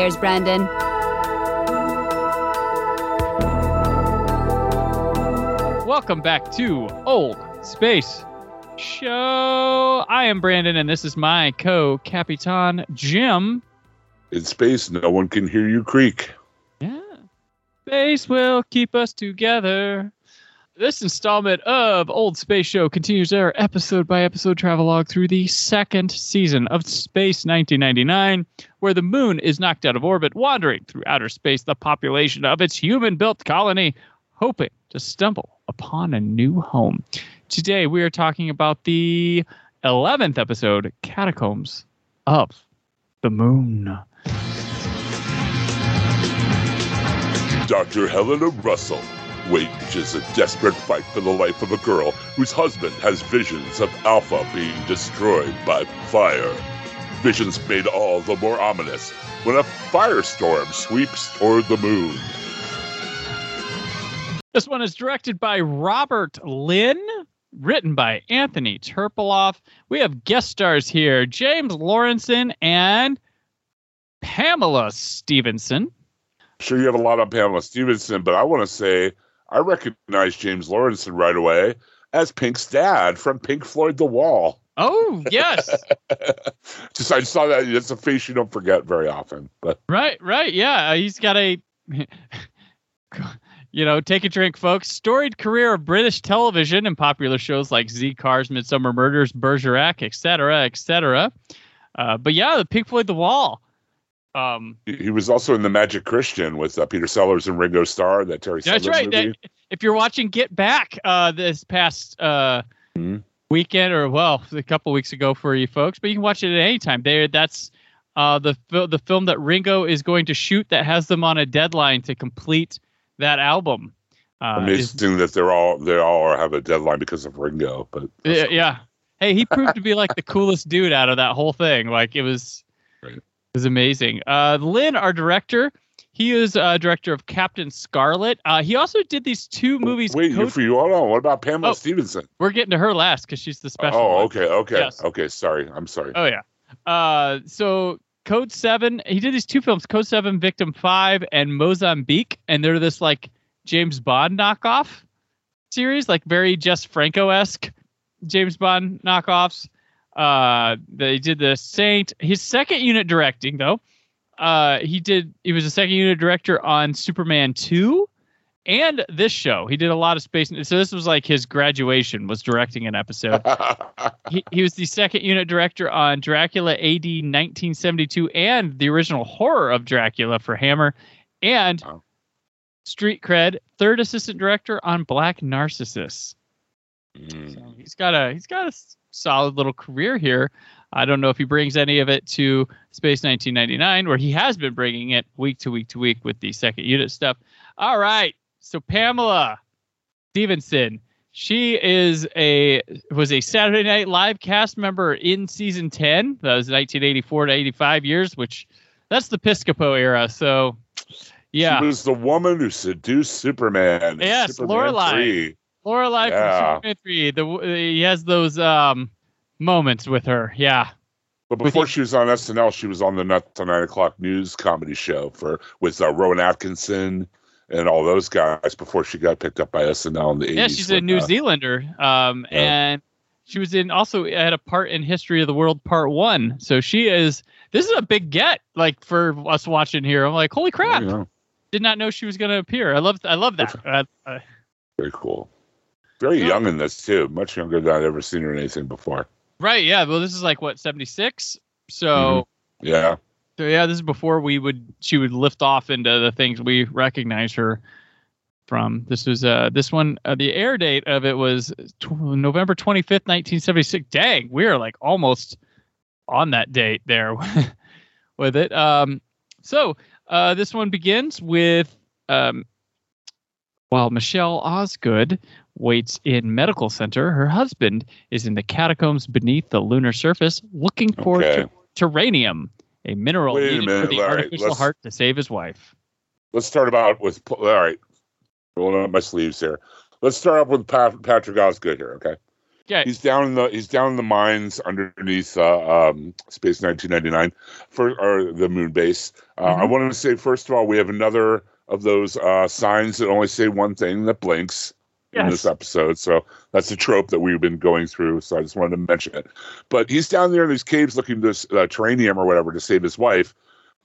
Now, Brandon. Welcome back to Old Space Show. I am Brandon, and this is my co Capitan Jim. In space, no one can hear you creak. Yeah. Space will keep us together. This installment of Old Space Show continues our episode by episode travelogue through the second season of Space 1999, where the moon is knocked out of orbit, wandering through outer space, the population of its human built colony, hoping to stumble upon a new home. Today, we are talking about the 11th episode, Catacombs of the Moon. Dr. Helena Russell wages a desperate fight for the life of a girl whose husband has visions of Alpha being destroyed by fire. Visions made all the more ominous when a firestorm sweeps toward the moon. This one is directed by Robert Lynn, written by Anthony Terpiloff. We have guest stars here James Lawrenson and Pamela Stephenson. Sure, you have a lot on Pamela Stephenson, but I want to say I recognize James Lawrenson right away as Pink's dad from Pink Floyd The Wall. Oh, yes. Just I saw that. It's a face you don't forget very often. But right, right. Yeah. He's got a. you know, take a drink, folks. Storied career of British television and popular shows like Z Cars, Midsomer Murders, Bergerac, etc., etc. Uh, but yeah, the Pink Floyd The Wall. Um, he was also in the Magic Christian with uh, Peter Sellers and Ringo Starr. That Terry. that's Sellers right. That- if you're watching Get Back uh, this past uh, Mhm. weekend, or well, a couple weeks ago for you folks, but you can watch it at any time. There, that's uh, the the film that Ringo is going to shoot that has them on a deadline to complete that album. Uh, is- Amazing that they're all they all have a deadline because of Ringo. But Yeah, yeah. Hey, he proved to be like the coolest dude out of that whole thing. Like it was, Right. It was amazing. Uh, Lynn, our director, he is uh, director of Captain Scarlet. Uh, he also did these two movies. Wait, Code- for you. Hold on. What about Pamela Oh. Stephenson? We're getting to her last because she's the special. oh, one. okay, okay, Yes. okay. Sorry, I'm sorry. Oh yeah. Uh, so Code Seven, he did these two films, Code Seven, Victim Five, and Mozambique, and they're this like James Bond knockoff series, like very just Franco esque James Bond knockoffs. Uh, they did the Saint. His second unit directing though. Uh, he did. He was a second unit director on Superman Two, and this show. He did a lot of space. So this was like his graduation was directing an episode he, he was the second unit director on Dracula AD 1972 and the original horror of Dracula for Hammer, and Wow. Street Cred, third assistant director on Black Narcissus. Mm. So he's got a he's got a solid little career here. I don't know if he brings any of it to Space 1999, where he has been bringing it week to week to week with the second unit stuff. All right, so Pamela Stephenson, she is a was a Saturday Night Live cast member in season 10. That was 1984 to 85 years, which that's the Piscopo era. So, yeah, She was the woman who seduced Superman. Yes, Superman Lorelai. 3. Lorelai Yeah. from Superman 3. The he has those um moments with her. Yeah. But before the- she was on SNL, she was on the Nine O'clock News comedy show for with uh, Rowan Atkinson and all those guys before she got picked up by SNL in the 80s. Yeah, she's a New uh, Zealander. Um, Yeah. and she was in also had a part in History of the World Part One. So she is. This is a big get, like for us watching here. I'm like, holy crap! Did not know she was going to appear. I love. I love that. Uh, very cool. Very Yeah. young in this too, much younger than I'd ever seen her in anything before. right. Yeah. Well, this is like what 76. So. Mm-hmm. Yeah, So yeah, this is before we would she would lift off into the things we recognize her from. This was uh this one uh, the air date of it was November 25th, 1976. Dang, we are like almost on that date there with it. Um so uh this one begins with um while Michelle Osgood waits in medical center, her husband is in the catacombs beneath the lunar surface looking for Okay. ter- terranium, a mineral Wait a needed for the all artificial heart to save his wife. Let's start about with all right. Rolling up my sleeves here. Let's start up with Pat, Patrick Osgood here. Okay. Yeah. He's down in the he's down in the mines underneath uh, um, Space 1999 for or the moon base. Uh, I Mhm. wanted to say first of all we have another of those uh, signs that only say one thing that blinks in this episode. So that's a trope that we've been going through. So I just wanted to mention it. But he's down there in these caves looking this uh, terranium or whatever to save his wife.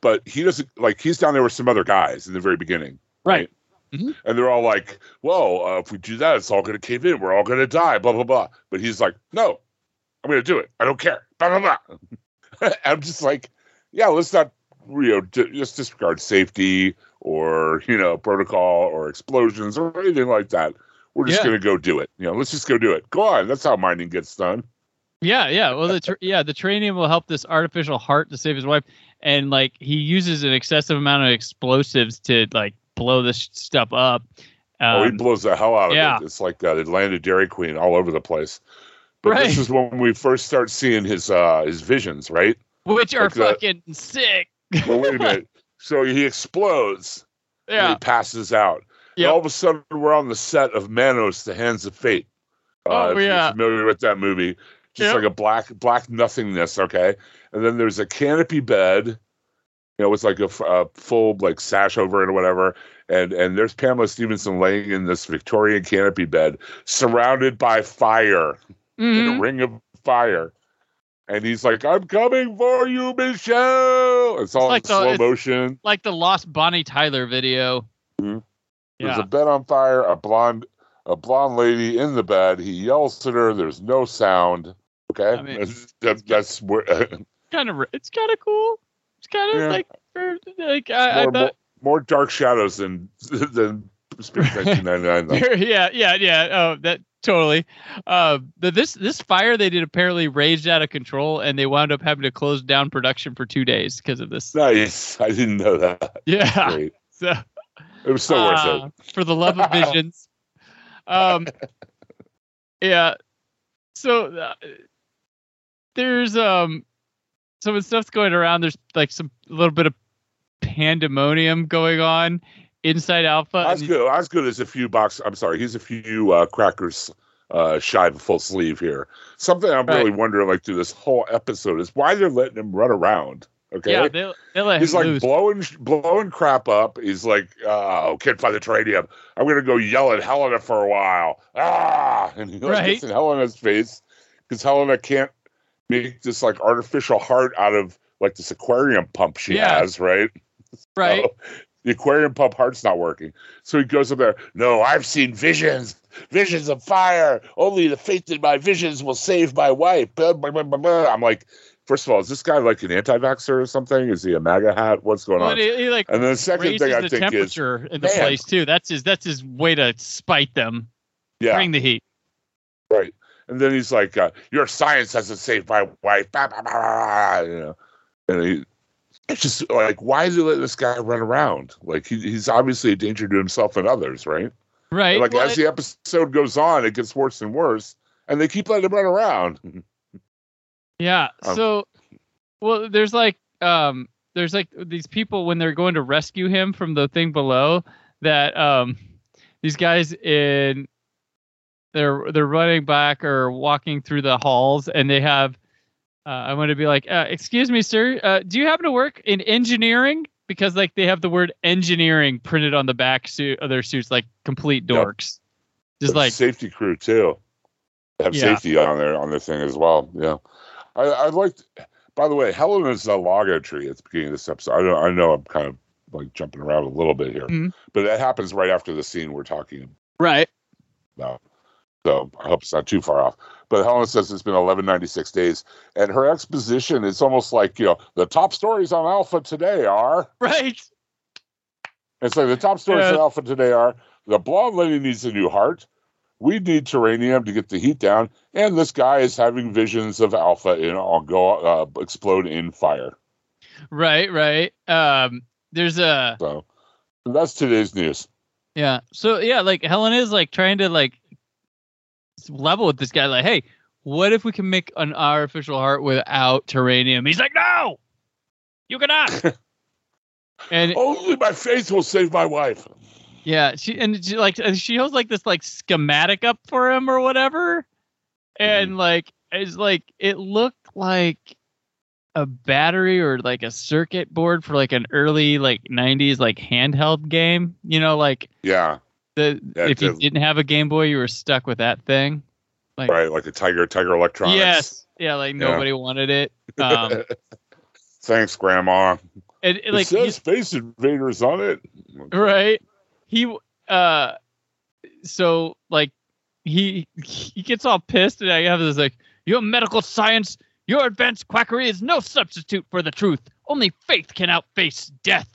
But he doesn't like he's down there with some other guys in the very beginning. Right. And they're all like, "Well, uh, if we do that, it's all going to cave in. We're all going to die." Blah blah blah. But he's like, "No, I'm going to do it. I don't care." Blah blah blah. I'm just like, "Yeah, let's not, you know, d- just disregard safety or you know protocol or explosions or anything like that. We're just Yeah. going to go do it. You know, let's just go do it. Go on. That's how mining gets done." Yeah, yeah. Well, the tr- yeah the terranium will help this artificial heart to save his wife, and like he uses an excessive amount of explosives to like blow this stuff up. oh, he Um, blows the hell out of yeah. it. It's like uh, Atlanta Dairy Queen all over the place. But Right. this is when we first start seeing his uh his visions, right? which are like the- fucking sick. Well, wait a minute. So he explodes. and Yeah. he passes out. Yep. all of a sudden, we're on the set of Manos: The Hands of Fate. Uh, Oh, if you're yeah. familiar with that movie? Just Yep. like a black black nothingness. Okay, and then there's a canopy bed. You know, it's like a full like sash over it or whatever. And and there's Pamela Stephenson laying in this Victorian canopy bed, surrounded by fire, in Mhm. a ring of fire. And he's like, "I'm coming for you, Michelle." It's all like in the- slow motion. Like the lost Bonnie Tyler video. Mhm. There's Yeah. a bed on fire, a blonde, a blonde lady in the bed. He yells at her. There's no sound. Okay, I mean, that's, that's, that's where kind of. It's kind of cool. It's kind of Yeah. like, er, like I, I more, more, thought. more dark shadows than than Space 1999. yeah, yeah, yeah. Oh, that totally. Uh, the, this this fire they did apparently raged out of control, and they wound up having to close down production for two days because of this. Nice. I didn't know that. Yeah. So It was so worth uh, it. for the love of visions. Um, yeah. So uh, there's um some of the stuff's going around. There's like some a little bit of pandemonium going on inside Alpha. Osgood, Osgood is a few box. I'm sorry, he's a few uh, crackers uh, shy of a full sleeve here. Something I'm Right. really wondering, like through this whole episode, is why they're letting him run around. Okay. Yeah, they they let He's like loose. blowing blowing crap up. He's like, oh, can't find the tritium. I'm gonna go yell at Helena for a while. Ah, and he like, Right. gets in Helena's face because Helena can't make this like artificial heart out of like this aquarium pump she Yeah. has, right? right. So, the aquarium pump heart's not working. So he goes up there. No, I've seen visions, visions of fire. Only the faith in my visions will save my wife. Blah, blah, blah. I'm like, first of all, is this guy like an anti-vaxxer or something? Is he a MAGA hat? What's going Well, on? he, he like And then the second thing I the think is, temperature in the man. place too. That's his that's his way to spite them. yeah, Bring the heat. right. And then he's like, uh, "Your science hasn't saved my wife." You know, and he, it's just like, why is he letting this guy run around? Like he, he's obviously a danger to himself and others, right? Right. And, like well, as it- the episode goes on, it gets worse and worse, and they keep letting him run around. Yeah. Um, So, well, there's like, um, there's like these people when they're going to rescue him from the thing below that, um, these guys in, they're they're running back or walking through the halls and they have, uh, I want to be like, uh, excuse me, sir, uh, do you happen to work in engineering? Because like they have the word engineering printed on the back suit of their suits, like complete Yep. dorks. Just like, safety crew too. They have Yeah. safety on their on their thing as well. Yeah, I I liked. By the way, Helen is a log tree at the beginning of this episode. I know I know I'm kind of like jumping around a little bit here, Mhm. but that happens right after the scene we're talking right. about. So I hope it's not too far off. But Helena says it's been 1196 days, and her exposition is almost like you know the top stories on Alpha today are Right. It's like the top stories Yeah. in Alpha today are the blonde lady needs a new heart. We need terranium to get the heat down, and this guy is having visions of Alpha and all go uh, explode in fire. Right, right. Um, there's a So that's today's news. yeah. So yeah, like Helen is like trying to like level with this guy. Like, hey, what if we can make an artificial heart without terranium? He's like, no, you cannot. and Only my faith will save my wife. Yeah, she and she like she holds like this like schematic up for him or whatever, and like it's like it looked like a battery or like a circuit board for like an early like '90s like handheld game. You know, like Yeah, the Yeah, if you didn't have a Game Boy, you were stuck with that thing. Like right. Like the Tiger, Tiger Electronics. yes, yeah, like Yeah. nobody wanted it. Um, Thanks, Grandma. and, and, It like says he's- Space Invaders on it. right he uh so like he he gets all pissed and i have this like your medical science your advanced quackery is no substitute for the truth. Only faith can outface death.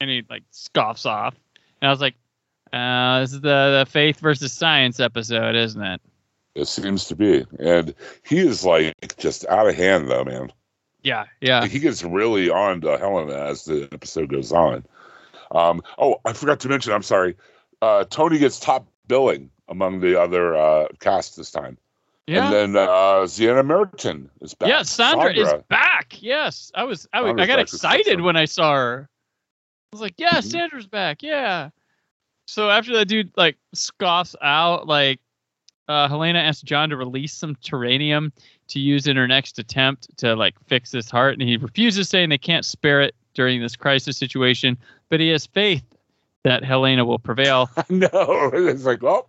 And he like scoffs off. And i was like uh this is the, the faith versus science episode isn't it? It seems to be, and he is like just out of hand, though, man. yeah yeah. He gets really on to Helena as the episode goes on. Um, oh, I forgot to mention. I'm sorry. Uh, Tony gets top billing among the other uh, cast this time, yeah. and then uh, Zienia Merton is back. yeah sandra, is back. Yes. I was i, was, I got excited when i saw her. I was like yeah Mhm. sandra's back. Yeah. So after that dude like scoffs out like uh, helena asks john to release some terranium to use in her next attempt to like fix his heart. And he refuses saying they can't spare it during this crisis situation but he has faith that helena will prevail no, it's like, oh,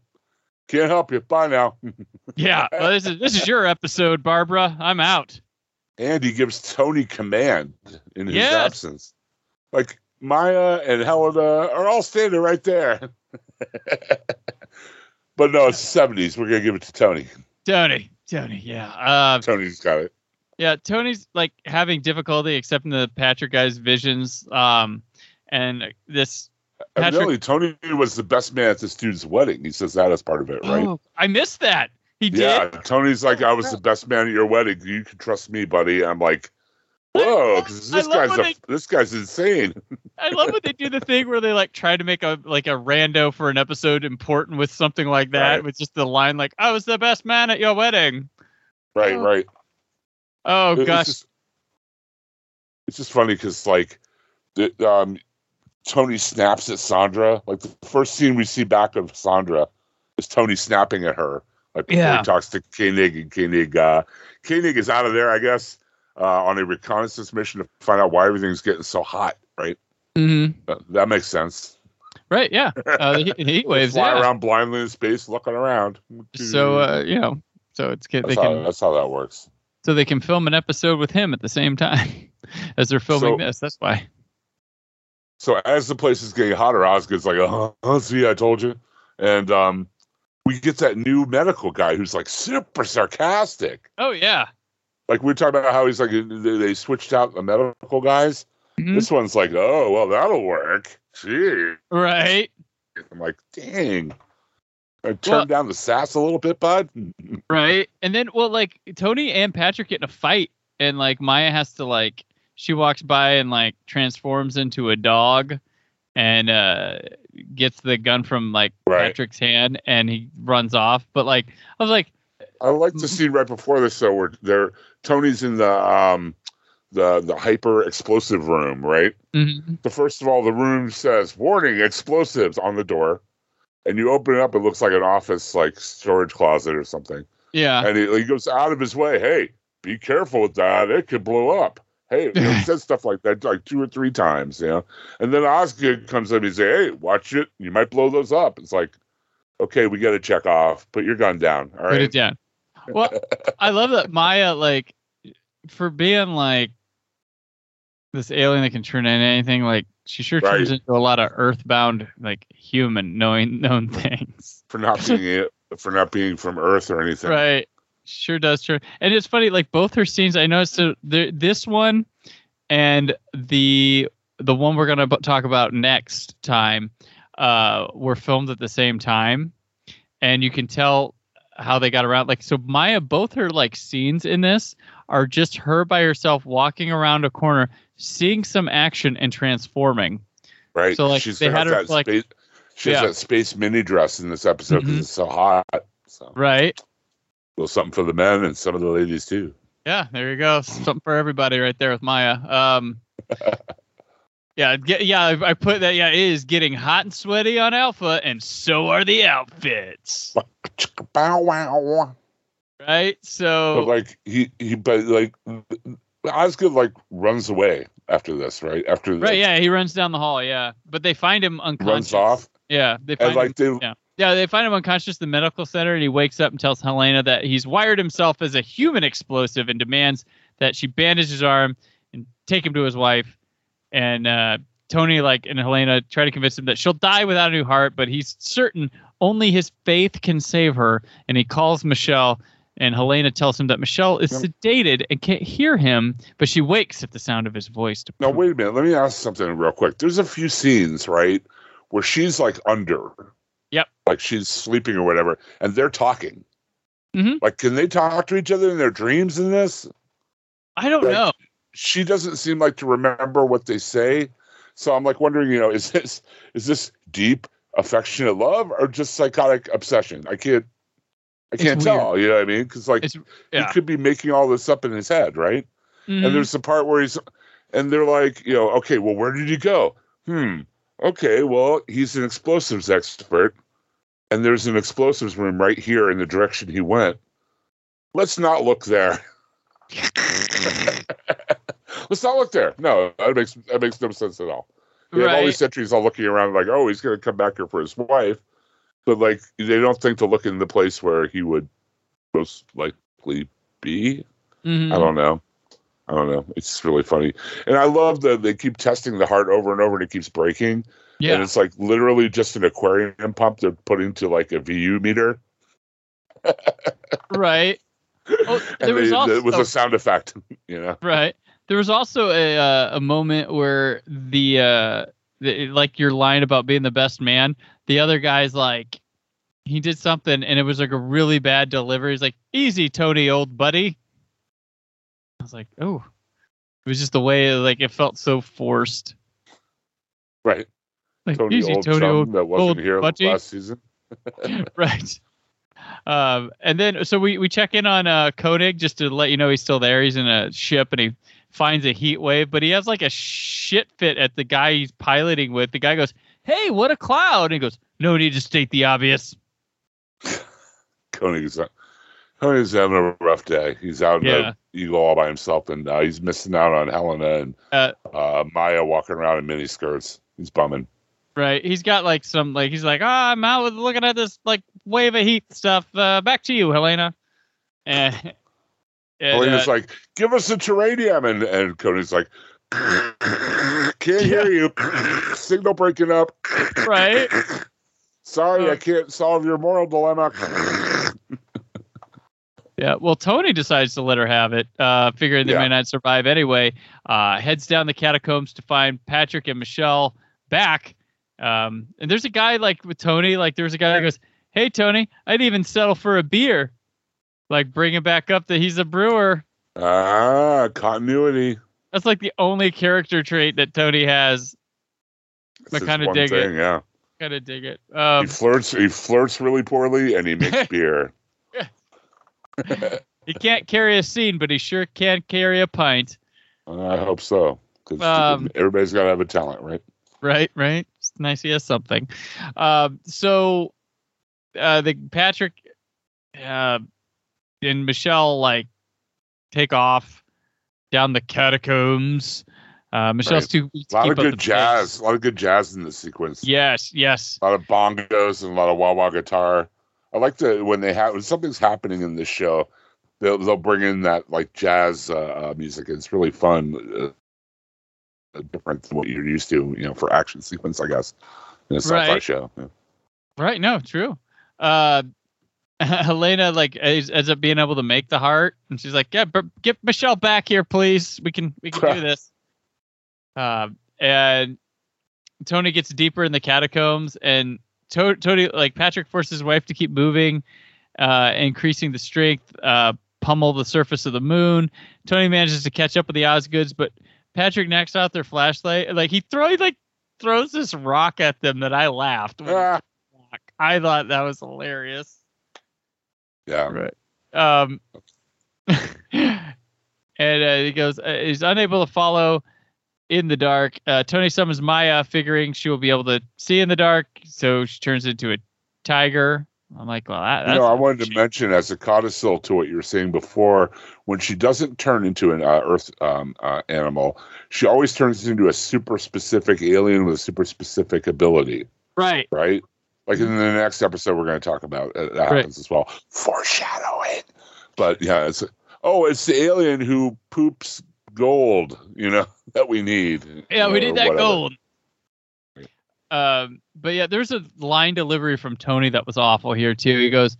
can't help you. Bye now. yeah well, this is this is your episode barbara i'm out And he gives Tony command in his Yes. absence. Like Maya and Helena are all standing right there. but no, it's the 70s. We're going to give it to Tony. tony tony yeah uh Tony's got it. Yeah, Tony's like having difficulty accepting the Patrick guy's visions. Um, and this. Patrick- Evidently, Tony was the best man at this dude's wedding. He says that as part of it, right? Oh, I missed that. He did. yeah. Tony's like, I was the best man at your wedding. You can trust me, buddy. I'm like, whoa, because this guy's a, they- this guy's insane. I love when they do the thing where they like try to make a like a rando for an episode important with something like that, Right. with just the line like, "I was the best man at your wedding." Right, Oh, right. Oh It- gosh, It's just, it's just funny because like, the, um, Tony snaps at Sandra. Like the first scene we see back of Sandra is Tony snapping at her. Like Yeah. he talks to Koenig, and Koenig, uh, Koenig is out of there, I guess, uh, on a reconnaissance mission to find out why everything's getting so hot. Right, hmm Uh, that makes sense. right, yeah. Uh, the, heat- the heat waves, Fly yeah. around blindly in space, looking around. So uh, you know, so it's. They that's, how, can that's how that works. So they can film an episode with him at the same time as they're filming So- this. That's why. So as the place is getting hotter, Osgood's like, "Oh, oh, see, I told you." And um, we get that new medical guy who's like super sarcastic. Oh yeah. Like we are talking about how he's like they switched out the medical guys. Mhm. This one's like, "Oh, well, that'll work." Gee, Right. I'm like, "Dang." I turned Well- down the sass a little bit, bud. Right. And then well like Tony and Patrick get in a fight and like Maya has to like she walks by and like transforms into a dog and uh gets the gun from like Right. Patrick's hand and he runs off. But like I was like I like the scene right before this, though, where they're Tony's in the um the the hyper explosive room, right? mhm. the first of all, the room says "Warning: Explosives" on the door, and you open it up. It looks like an office, like storage closet or something. yeah. And he, he goes out of his way. Hey, be careful with that. It could blow up. Hey, you know, he says stuff like that like two or three times, you know. And then Osgood comes up and he say, "Hey, watch it. You might blow those up." It's like, okay, we got to check off. Put your gun down. All Put it down. Well, I love that Maya like for being like this alien that can turn into anything, like she sure turns into a lot of earthbound like human knowing known things. For not being for not being from Earth or anything. Right. Sure does turn. And it's funny, like both her scenes, I noticed that the, this one and the the one we're gonna talk about next time uh, were filmed at the same time, and you can tell how they got around. Like so, Maya, both her like scenes in this are just her by herself walking around a corner, seeing some action and transforming. Right. So, like, She's they had her, that like- space. She has Yeah. that space mini dress in this episode because Mhm. it's so hot. So, Right. a little something for the men and some of the ladies too. Yeah, there you go. Something for everybody right there with Maya. Um, yeah, get, yeah. I, I put that. Yeah, it is getting hot and sweaty on Alpha, and so are the outfits. Bow wow. Right. But So like he he but like Osgood like runs away after this, right? After right. Yeah, he runs down the hall. Yeah, but they find him unconscious. runs off. Yeah, they find And like him. they yeah. Yeah, they find him unconscious in the medical center, and he wakes up and tells Helena that he's wired himself as a human explosive and demands that she bandage his arm and take him to his wife. And uh, Tony, like, and Helena try to convince him that she'll die without a new heart, but he's certain only his faith can save her. And he calls Michelle, and Helena tells him that Michelle is sedated and can't hear him, but she wakes at the sound of his voice. To Now wait a minute. Let me ask something real quick. There's a few scenes, right, where she's like under. Yep. Like she's sleeping or whatever, and they're talking. Mhm. Like, can they talk to each other in their dreams in this? I don't like- know. She doesn't seem like to remember what they say. So I'm like wondering, you know, is this is this deep affectionate love or just psychotic obsession? I can't I can't tell, you know what I mean? Because like yeah. he could be making all this up in his head, right? Mhm. And there's the part where he's, and they're like, you know, okay, well, where did he go? Hmm. Okay, well, he's an explosives expert, and there's an explosives room right here in the direction he went. Let's not look there. Let's not look there. No, that makes that makes no sense at all. They have all these sentries all looking around like, oh, he's going to come back here for his wife, but like they don't think to look in the place where he would most likely be. Mhm. I don't know. I don't know. It's really funny, and I love that they keep testing the heart over and over, and it keeps breaking. Yeah. And it's like literally just an aquarium pump they're putting to like a VU meter. right. Oh, there was they, also it was a sound effect, you know. right. There was also a uh, a moment where the uh the, like your line about being the best man, the other guy's like he did something and it was like a really bad delivery. He's like, "Easy, Tony, old buddy." I was like, "Oh." It was just the way like it felt so forced. Right. Like, Tony "Easy, old Tony, old that wasn't old here buddy." last season. right. Um, and then so we we check in on uh, Koenig just to let you know he's still there. He's in a ship and he finds a heat wave, but he has like a shit fit at the guy he's piloting with. The guy goes, "Hey, what a cloud!" And he goes, "No need to state the obvious." Koenig's Koenig's having a rough day. He's out in Yeah. the eagle all by himself, and uh, he's missing out on Helena and Uh, uh, Maya walking around in mini skirts. He's bumming. Right. He's got like some like he's like, "Ah, I'm out with looking at this like wave of heat stuff. Uh, back to you, Helena." And, and, Helena's uh, like, "Give us the terranium," and and Koenig's like, "Can't hear you. Signal breaking up." right. Sorry, Uh, I can't solve your moral dilemma. Yeah, well, Tony decides to let her have it, uh, figuring they Yeah. may not survive anyway. Uh, heads down the catacombs to find Patrick and Michelle back. Um, and there's a guy like with Tony, like there's a guy that goes, "Hey, Tony, I'd even settle for a beer." Like bringing back up that he's a brewer. ah, continuity. That's like the only character trait that Tony has. It's I kinda one dig it. Yeah, Kind of dig it. he Um, flirts. He flirts really poorly, and he makes beer. he can't carry a scene, but he sure can carry a pint. I hope so, because Um, everybody's got to have a talent, right? Right, right. It's nice he has something. Um, so uh, the Patrick uh, and Michelle like take off down the catacombs. Uh, Michelle's too weak A lot of good jazz. pace. A lot of good jazz in this sequence. Yes, yes. A lot of bongos and a lot of wah wah guitar. I like to when they have when something's happening in this show, they'll they'll bring in that like jazz uh, uh, music. It's really fun, uh, different than what you're used to, you know, for action sequence, I guess, in a sci-fi Right. show. Yeah. Right. No, true. Uh, Helena like ends up being able to make the heart, and she's like, "Yeah, but get Michelle back here, please. We can we can do this." Uh, and Tony gets deeper in the catacombs, and to- Tony like Patrick forces his wife to keep moving, uh, increasing the strength, uh, pummel the surface of the moon. Tony manages to catch up with the Osgoods, but Patrick knocks out their flashlight. Like he throws like throws this rock at them that I laughed. Ah. threw the rock. I thought that was hilarious. Yeah. Right. Um, and uh, he goes, uh, he's unable to follow in the dark. Uh, Tony summons Maya, figuring she will be able to see in the dark, so she turns into a tiger. I'm like, well, that, You know, I wanted to mention as a codicil to what you were saying before, when she doesn't turn into an uh, Earth um, uh, animal, she always turns into a super specific alien with a super specific ability, right. right? Like in the next episode, we're going to talk about uh, that Right. happens as well. Foreshadowing, but yeah, it's oh, it's the alien who poops gold, you know, that we need. Yeah, we need that whatever. gold. Um, but yeah, there's a line delivery from Tony that was awful here too. He goes,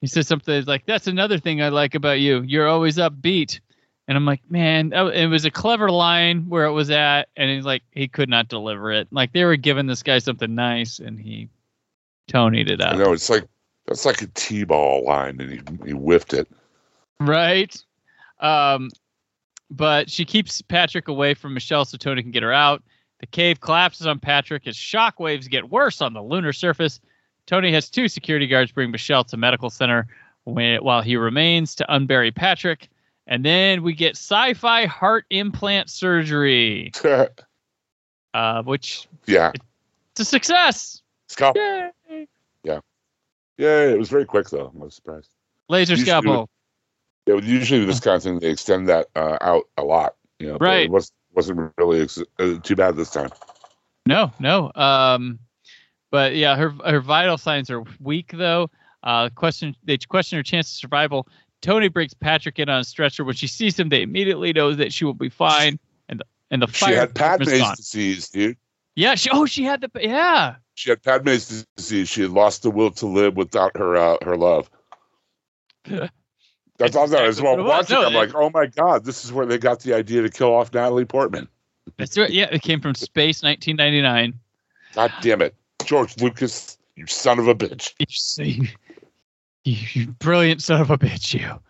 he says something like, "That's another thing I like about you. You're always upbeat." And I'm like, man, it was a clever line where it was at, and he's like, he could not deliver it. Like they were giving this guy something nice, and he Tony'd it up. know it's like that's like a t-ball line, and he he whiffed it. right? Um, but she keeps Patrick away from Michelle so Tony can get her out. The cave collapses on Patrick as shock waves get worse on the lunar surface. Tony has two security guards bring Michelle to medical center wh- while he remains to unbury Patrick. And then we get sci-fi heart implant surgery, uh, which yeah, it's a success. scalp. Yay! Yeah, yeah. it was very quick though. I was surprised. Laser Usually scalpel. Yeah, usually with this kind of thing, they extend that uh, out a lot. You know, but Right. It was wasn't really ex- uh, too bad this time. No, no. Um, but yeah, her her vital signs are weak though. Uh, question they question her chance of survival. Tony brings Patrick in on a stretcher. When she sees him, they immediately know that she will be fine. And the and the She fire had department's Padme's disease, dude. Yeah, she oh she had the yeah. She had Padme's disease. She had lost the will to live without her uh, her love. That's all that as exactly well. what it was. Watching, No, I'm like, oh my god, this is where they got the idea to kill off Natalie Portman. That's right. Yeah, it came from space, 1999. God damn it, George Lucas, you son of a bitch. You you, brilliant son of a bitch, you.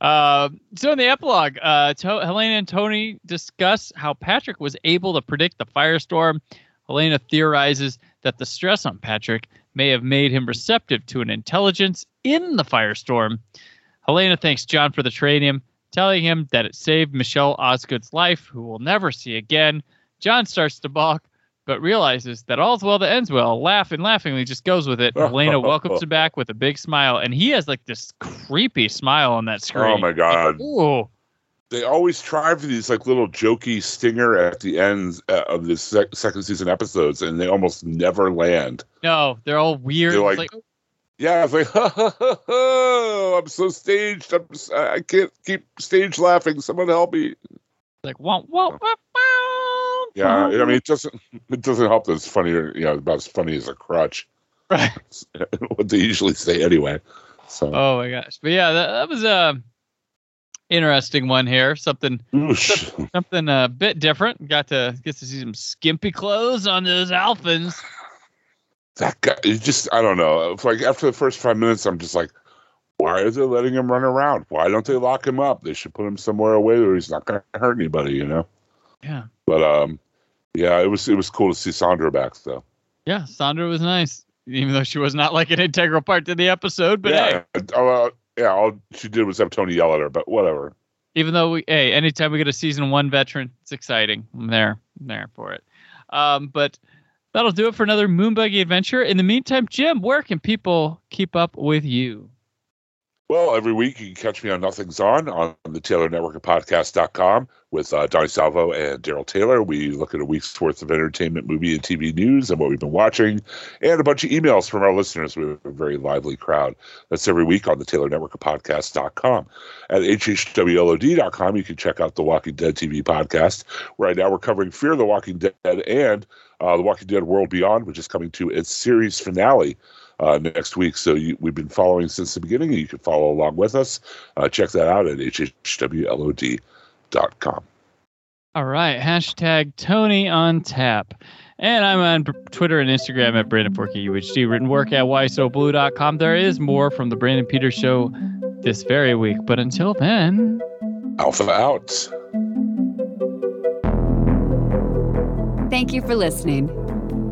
Uh, so in the epilogue, uh, to- Helena and Tony discuss how Patrick was able to predict the firestorm. Helena theorizes that the stress on Patrick may have made him receptive to an intelligence in the firestorm. Helena thanks John for the tranium, telling him that it saved Michelle Osgood's life, who we'll never see again. John starts to balk, but realizes that all's well that ends well. Laugh and laughingly just goes with it. Elena welcomes him back with a big smile, and he has like this creepy smile on that screen. Oh my god. Ooh. they always try for these like little jokey stinger at the ends uh, of the sec- second season episodes, and they almost never land. No, they're all weird. They're like- like, Yeah, it's like, ha, ha, ha, ha, I'm so staged. I'm, I can't keep stage laughing. Someone help me. like, wah, wah, wah, wah, Yeah. I mean, it doesn't it doesn't help that it's funnier. You know, about as funny as a crutch. Right. what they usually say anyway. So, Oh my gosh. But yeah, that, that was a interesting one here. Something Oosh. something a bit different. Got to get to see some skimpy clothes on those Alphans. that guy. Just I don't know. It's like after the first five minutes, I'm just like, why are they letting him run around? Why don't they lock him up? They should put him somewhere away where he's not going to hurt anybody. You know. Yeah. But um, yeah, it was it was cool to see Sandra back though. Yeah, Sandra was nice, even though she was not like an integral part to the episode. But hey, yeah, oh, uh, yeah. All she did was have Tony yell at her, but whatever. even though we, hey, anytime we get a season one veteran, it's exciting. I'm there, I'm there for it. Um, but that'll do it for another Moonbuggy adventure. In the meantime, Jim, where can people keep up with you? Well, every week you can catch me on Nothing's On on the Taylor Network of Podcast.com with uh, Donnie Salvo and Daryl Taylor. We look at a week's worth of entertainment, movie, and TV news and what we've been watching, and a bunch of emails from our listeners. We have a very lively crowd. That's every week on the Taylor Network of Podcast.com. At hhwlod.com, you can check out the Walking Dead TV podcast. Right now, we're covering Fear the Walking Dead and uh, The Walking Dead World Beyond, which is coming to its series finale uh, next week. So you, we've been following since the beginning, you can follow along with us. Uh, check that out at hhwlod.com. All right. Hashtag Tony on tap. And I'm on Twitter and Instagram at Brandon Forky UHD. Written work at whysoblue.com. There is more from the Brandon Peters Show this very week. But until then, Alpha out. Thank you for listening.